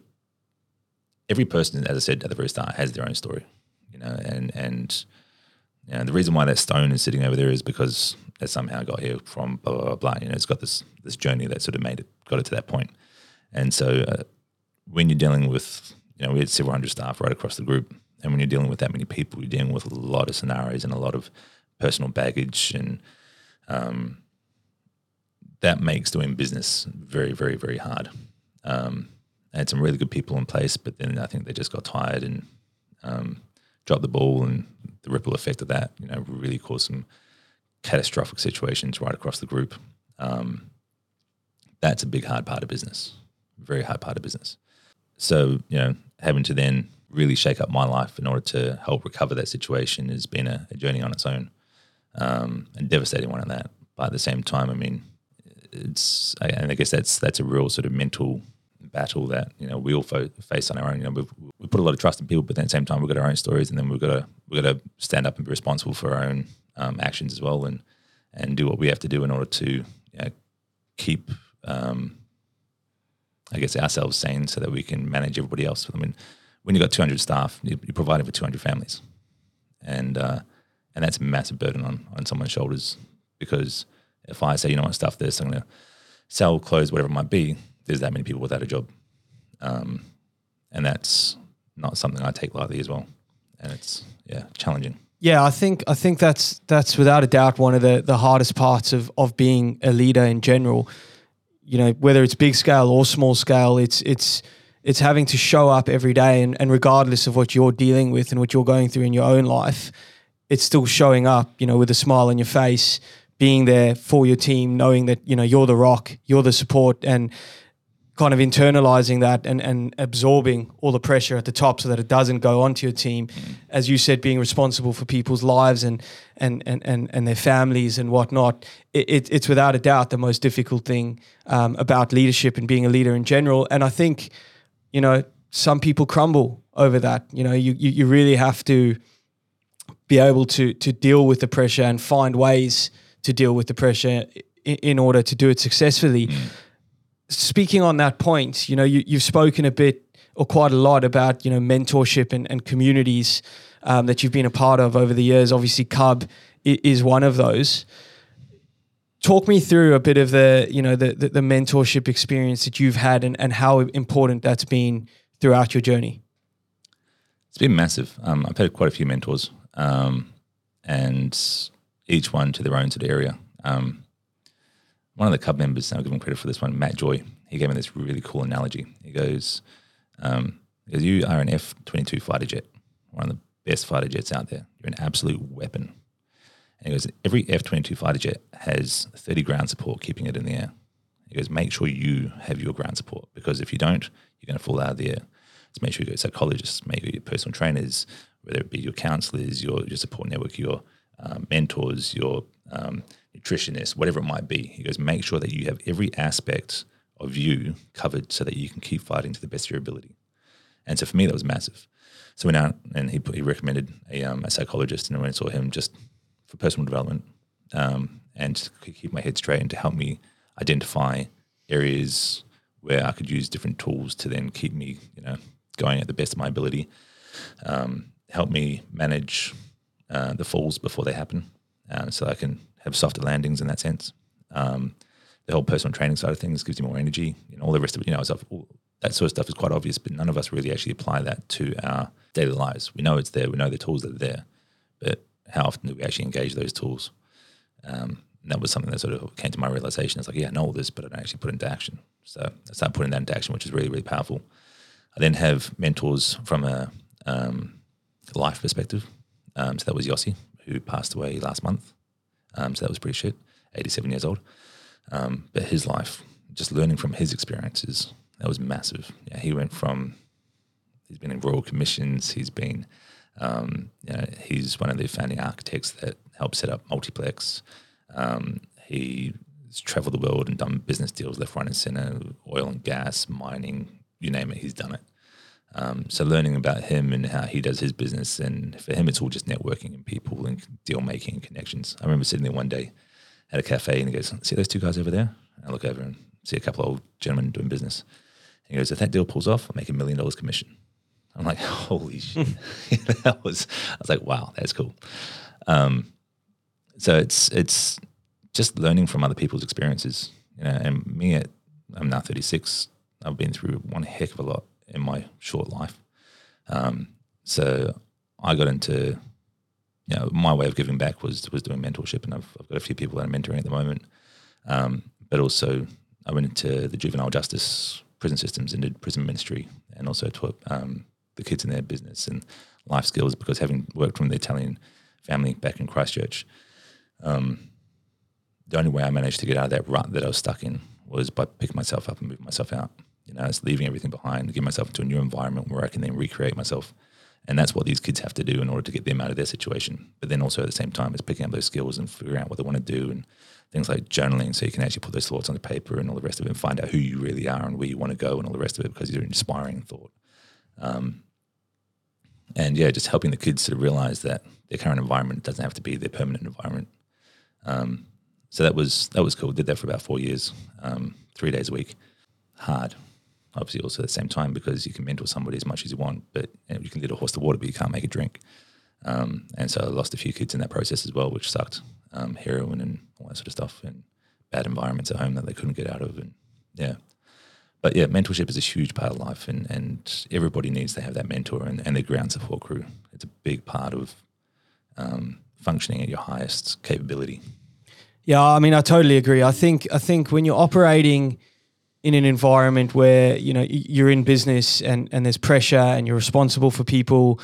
every person, as I said at the very start, has their own story, you know, and and you know, the reason why that stone is sitting over there is because it somehow got here from blah blah blah. blah. You know, it's got this this journey that sort of made it got it to that point. And so uh, when you're dealing with, you know, we had several hundred staff right across the group, and when you're dealing with that many people, you're dealing with a lot of scenarios and a lot of personal baggage, and um, that makes doing business very, very, very hard. Um, I had some really good people in place, but then I think they just got tired and um, dropped the ball, and the ripple effect of that, you know, really caused some catastrophic situations right across the group. Um, that's a big hard part of business, very hard part of business. So you know, having to then really shake up my life in order to help recover that situation has been a, a journey on its own, um, and devastating one at that. But at the same time, I mean, it's and I guess that's that's a real sort of mental battle that you know we all fo- face on our own. You know, we've, we put a lot of trust in people, but then at the same time, we've got our own stories, and then we've got to we've got to stand up and be responsible for our own um, actions as well, and and do what we have to do in order to you know, keep, um, I guess, ourselves sane, so that we can manage everybody else. I mean, when you've got 200 staff, you- you're providing for 200 families, and uh, and that's a massive burden on on someone's shoulders because if I say, you know what, stuff this, I'm going to sell clothes, whatever it might be, there's that many people without a job. Um, and that's not something I take lightly as well. And it's, yeah, challenging. Yeah, I think I think that's that's without a doubt one of the the hardest parts of of being a leader in general. You know, whether it's big scale or small scale, it's it's it's having to show up every day and, and regardless of what you're dealing with and what you're going through in your own life, it's still showing up, you know, with a smile on your face, being there for your team, knowing that, you know, you're the rock, you're the support and kind of internalizing that and, and absorbing all the pressure at the top so that it doesn't go onto your team. As you said, being responsible for people's lives and and and and, and their families and whatnot. It, it, it's without a doubt the most difficult thing um, about leadership and being a leader in general. And I think, you know, some people crumble over that. You know, you you, you really have to be able to to deal with the pressure and find ways to deal with the pressure in, in order to do it successfully speaking on that point, you know, you, you've spoken a bit or quite a lot about, you know, mentorship and, and communities um, that you've been a part of over the years. Obviously, Cub is one of those. Talk me through a bit of the, you know, the, the, the mentorship experience that you've had and, and how important that's been throughout your journey. It's been massive. Um, I've had quite a few mentors, um, and each one to their own sort of area. Um, one of the Cub members, I'll give him credit for this one, Matt Joy. He gave me this really cool analogy. He goes, um, "You are an F twenty two fighter jet, one of the best fighter jets out there. You're an absolute weapon." And he goes, "Every F twenty two fighter jet has thirty ground support keeping it in the air." He goes, "Make sure you have your ground support because if you don't, you're going to fall out of the air." So make sure you go to psychologists, maybe your personal trainers, whether it be your counselors, your your support network, your um, mentors, your um, nutritionist, whatever it might be. He goes, make sure that you have every aspect of you covered so that you can keep fighting to the best of your ability. And so for me, that was massive. So we out and he, he recommended a, um, a psychologist, and I went and saw him just for personal development um, and to keep my head straight and to help me identify areas where I could use different tools to then keep me, you know, going at the best of my ability. Um, help me manage uh, the falls before they happen, uh, so I can have softer landings in that sense. Um, the whole personal training side of things gives you more energy, and all the rest of it. You know, all, that sort of stuff is quite obvious, but none of us really actually apply that to our daily lives. We know it's there, we know the tools that are there, but how often do we actually engage those tools? Um, that was something that sort of came to my realization. It's like, yeah, I know all this, but I don't actually put it into action. So I started putting that into action, which is really, really powerful. I then have mentors from a um, life perspective. Um, so that was Yossi, who passed away last month. Um, so that was pretty shit, 87 years old. Um, but his life, just learning from his experiences, that was massive. Yeah, he went from, he's been in royal commissions, he's been, um, you know, he's one of the founding architects that helped set up Multiplex. Um, he's traveled the world and done business deals left, right, and center, oil and gas, mining, you name it, he's done it. Um, so learning about him and how he does his business, and for him, it's all just networking and people and deal making and connections. I remember sitting there one day at a cafe, and he goes, "See those two guys over there?" And I look over and see a couple of old gentlemen doing business. And he goes, "If that deal pulls off, I'll make a million dollars commission." I'm like, "Holy shit!" that was. I was like, "Wow, that's cool." Um, so it's it's just learning from other people's experiences, you know. And me, at I'm now 36. I've been through one heck of a lot in my short life. Um, so I got into, you know, my way of giving back was was doing mentorship, and I've, I've got a few people that I'm mentoring at the moment. Um, but also, I went into the juvenile justice prison systems and did prison ministry, and also taught um, the kids in their business and life skills because having worked from the Italian family back in Christchurch, um, the only way I managed to get out of that rut that I was stuck in was by picking myself up and moving myself out. You know, it's leaving everything behind, get myself into a new environment where I can then recreate myself. And that's what these kids have to do in order to get them out of their situation. But then also at the same time, it's picking up those skills and figuring out what they want to do and things like journaling so you can actually put those thoughts on the paper and all the rest of it and find out who you really are and where you want to go and all the rest of it because you're an inspiring thought. Um, and yeah, just helping the kids to realize that their current environment doesn't have to be their permanent environment. Um, so that was that was cool. Did that for about four years, um, three days a week. Hard, obviously also at the same time because you can mentor somebody as much as you want, but you, can lead a horse to water, but you can't make it drink. Um, and so I lost a few kids in that process as well, which sucked. Um, heroin and all that sort of stuff, and bad environments at home that they couldn't get out of, and yeah. But yeah, mentorship is a huge part of life, and, and everybody needs to have that mentor and, and their ground support crew. It's a big part of um, functioning at your highest capability. Yeah, I mean, I totally agree. I think I think when you're operating in an environment where you know you're in business and and there's pressure and you're responsible for people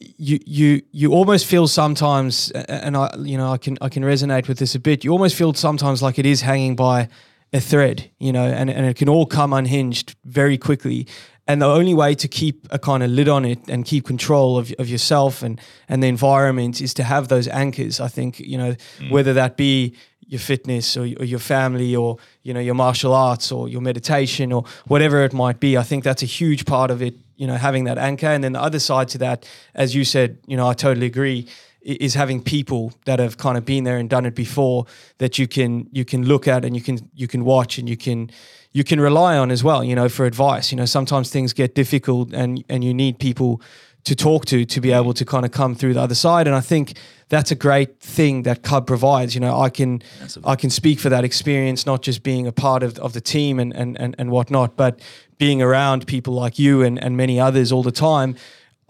you you you almost feel sometimes and I you know I can I can resonate with this a bit you almost feel sometimes like it is hanging by a thread you know and, and it can all come unhinged very quickly and the only way to keep a kind of lid on it and keep control of, of yourself and and the environment is to have those anchors I think you know mm. whether that be your fitness or, or, your family or you know your martial arts or your meditation or whatever it might be. I think that's a huge part of it you know having that anchor. And then the other side to that as you said you know i totally agree is having people that have kind of been there and done it before that you can you can look at and you can you can watch and you can you can rely on as well you know for advice. You know sometimes things get difficult and and you need people to talk to to be able to kind of come through the other side. And I think that's a great thing that Cub provides. You know, I can I can speak for that experience, not just being a part of, of the team and, and, and, and whatnot, but being around people like you and, and many others all the time.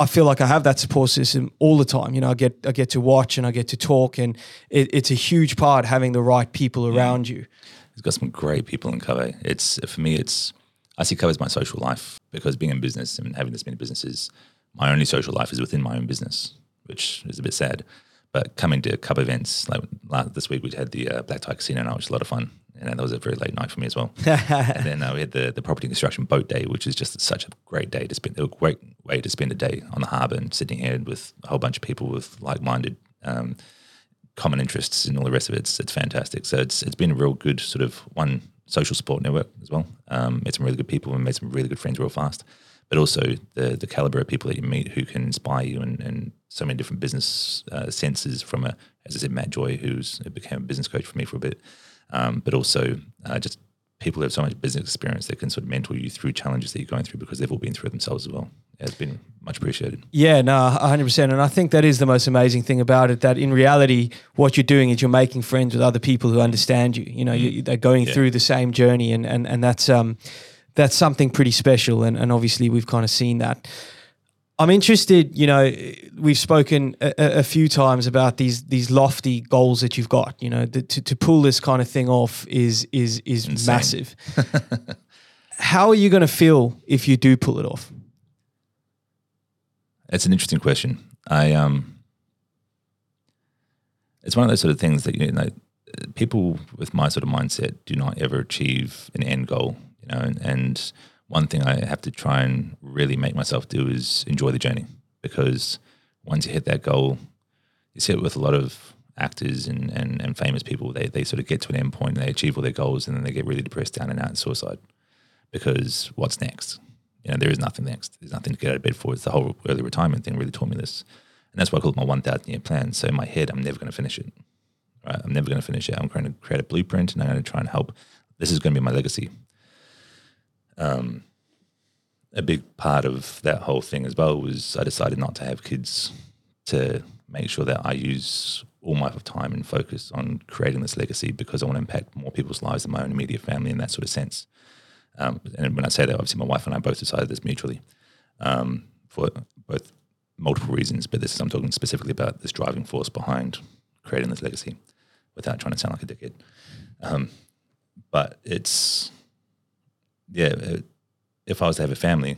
I feel like I have that support system all the time. You know, I get I get to watch and I get to talk, and it, it's a huge part having the right people around you. He's got some great people in Cub. It's for me, it's I see Cub as my social life because being in business and having this many businesses, my only social life is within my own business, which is a bit sad. But coming to Cub events, like last, this week we had the uh, Black Tie Casino night, which was a lot of fun. And that was a very late night for me as well. and then uh, we had the, the property construction boat day, which is just such a great day to spend, a great way to spend a day on the harbour and sitting here with a whole bunch of people with like minded um, common interests and all the rest of it. It's, it's fantastic. So it's it's been a real good sort of one social support network as well. Um, made some really good people and made some really good friends real fast. But also the the caliber of people that you meet who can inspire you and, and so many different business uh, senses from a as I said Matt Joy who's who became a business coach for me for a bit, um, but also uh, just people who have so much business experience that can sort of mentor you through challenges that you're going through because they've all been through it themselves as well. It's been much appreciated. Yeah, no, 100%. And I think that is the most amazing thing about it that in reality, what you're doing is you're making friends with other people who understand you. You know, you, they're going Yeah. through the same journey, and, and, and that's, um, that's something pretty special. And, and obviously, we've kind of seen that. I'm interested, you know, we've spoken a, a- few times about these these lofty goals that you've got. You know, the, to, to pull this kind of thing off is is is Insane. massive. How are you going to feel if you do pull it off? It's an interesting question. I um, it's one of those sort of things that you know, people with my sort of mindset do not ever achieve an end goal. You know, and, and one thing I have to try and really make myself do is enjoy the journey because once you hit that goal, you see it with a lot of actors and, and, and famous people. They they sort of get to an end point and they achieve all their goals and then they get really depressed down and out and suicide because what's next? You know, there is nothing next. There's nothing to get out of bed for. It's the whole early retirement thing really taught me this. And that's why I call it my 1,000 year plan. So in my head, I'm never going to finish it. Right? I'm never going to finish it. I'm going to create a blueprint and I'm going to try and help. This is going to be my legacy. Um, a big part of that whole thing as well was I decided not to have kids to make sure that I use all my time and focus on creating this legacy because I want to impact more people's lives than my own immediate family in that sort of sense. Um, and when I say that, obviously my wife and I both decided this mutually um, for both multiple reasons, but this is I'm talking specifically about this driving force behind creating this legacy without trying to sound like a dickhead. Um, but it's yeah, if I was to have a family,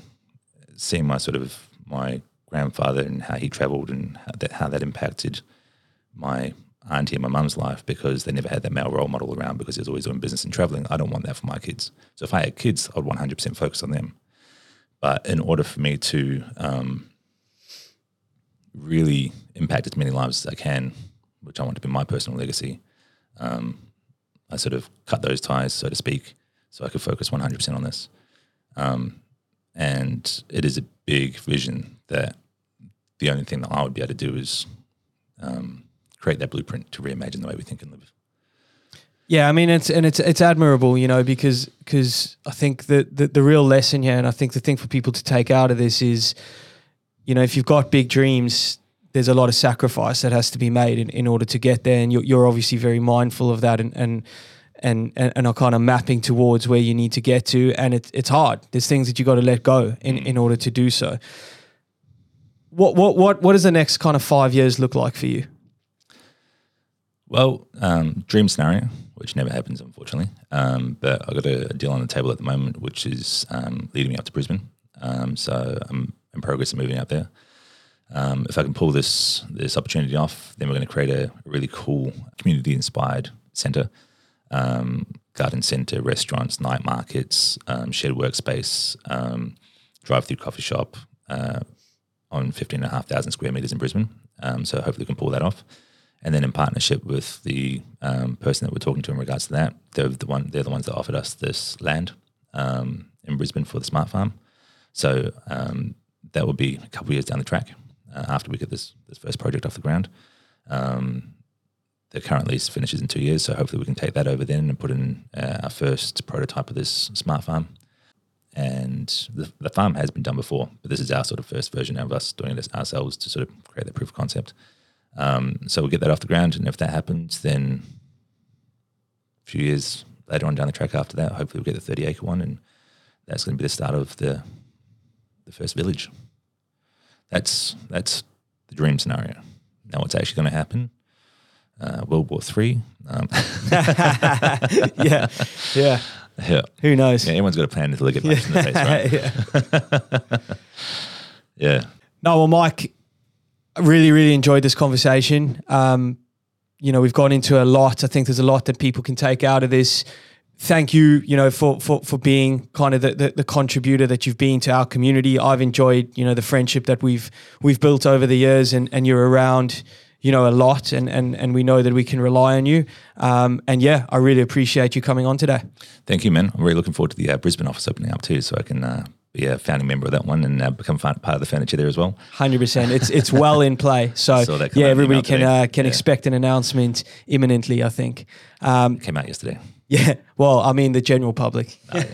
seeing my sort of my grandfather and how he travelled and how that how that impacted my auntie and my mum's life because they never had that male role model around because he was always doing business and traveling. I don't want that for my kids. So if I had kids, I'd 100% focus on them. But in order for me to um, really impact as many lives as I can, which I want to be my personal legacy, um, I sort of cut those ties, so to speak, so I could focus 100% on this. Um, and it is a big vision that the only thing that I would be able to do is um, create that blueprint to reimagine the way we think and live. Yeah, I mean it's and it's it's admirable, you know, because because I think that the, the real lesson here, and I think the thing for people to take out of this is, you know, if you've got big dreams, there's a lot of sacrifice that has to be made in, in order to get there, and you're, you're obviously very mindful of that, and and and and, and are kind of mapping towards where you need to get to, and it's it's hard. There's things that you got to let go in in order to do so. What what what what does the next kind of five years look like for you? Well, um, dream scenario, which never happens, unfortunately. Um, but I've got a, a deal on the table at the moment, which is um, leading me up to Brisbane. Um, so I'm in progress of moving out there. Um, if I can pull this this opportunity off, then we're going to create a really cool community inspired centre, um, garden centre, restaurants, night markets, um, shared workspace, um, drive through coffee shop uh, on 15,500 square metres in Brisbane. Um, so hopefully we can pull that off. And then in partnership with the um, person that we're talking to in regards to that, they're the one they're the ones that offered us this land um, in Brisbane for the smart farm. So that will be a couple of years down the track uh, after we get this this first project off the ground. Um, the current lease finishes in two years, so hopefully we can take that over then and put in uh, our first prototype of this smart farm. And the, the farm has been done before, but this is our sort of first version of us doing it ourselves to sort of create that proof of concept. Um, so we'll get that off the ground, and if that happens, then a few years later on down the track after that, hopefully we'll get the 30 acre one, and that's going to be the start of the the first village. That's that's the dream scenario. Now, what's actually going to happen? Uh, World War Three. Um, yeah, yeah. yeah. Who knows? Yeah, everyone's got a plan until they get punched in the face, right? yeah. Yeah. No, well, Mike, I really, really enjoyed this conversation. Um, you know, we've gone into a lot. I think there's a lot that people can take out of this. Thank you, you know, for for for being kind of the, the, the contributor that you've been to our community. I've enjoyed, you know, the friendship that we've we've built over the years, and and you're around, you know, a lot, and and and we know that we can rely on you. Um, and yeah, I really appreciate you coming on today. Thank you, man. I'm really looking forward to the uh, Brisbane office opening up too, so I can uh, be a founding member of that one and uh, become part of the furniture there as well. Hundred percent. It's it's well in play. So Saw that come yeah, everybody can uh, can Yeah. expect an announcement imminently. I think. Um, Came out yesterday. Yeah. Well, I mean the general public. Sorry,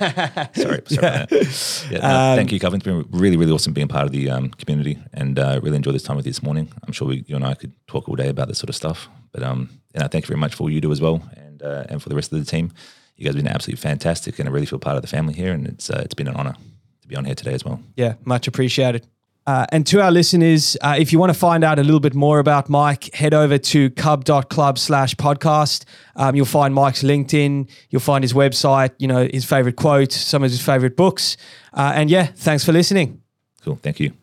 sorry about that. Yeah, no, thank you, Calvin. It's been really, really awesome being part of the um, community, and uh, really enjoyed this time with you this morning. I'm sure we, you and I could talk all day about this sort of stuff, but um, you know, thank you very much for all you do as well, and uh, and for the rest of the team. You guys have been absolutely fantastic, and I really feel part of the family here, and it's uh, it's been an honor to be on here today as well. Yeah, much appreciated. Uh, and to our listeners, uh, if you want to find out a little bit more about Mike, head over to cub.club slash podcast. Um, you'll find Mike's LinkedIn. You'll find his website, you know, his favorite quotes, some of his favorite books. Uh, and yeah, thanks for listening. Cool, thank you.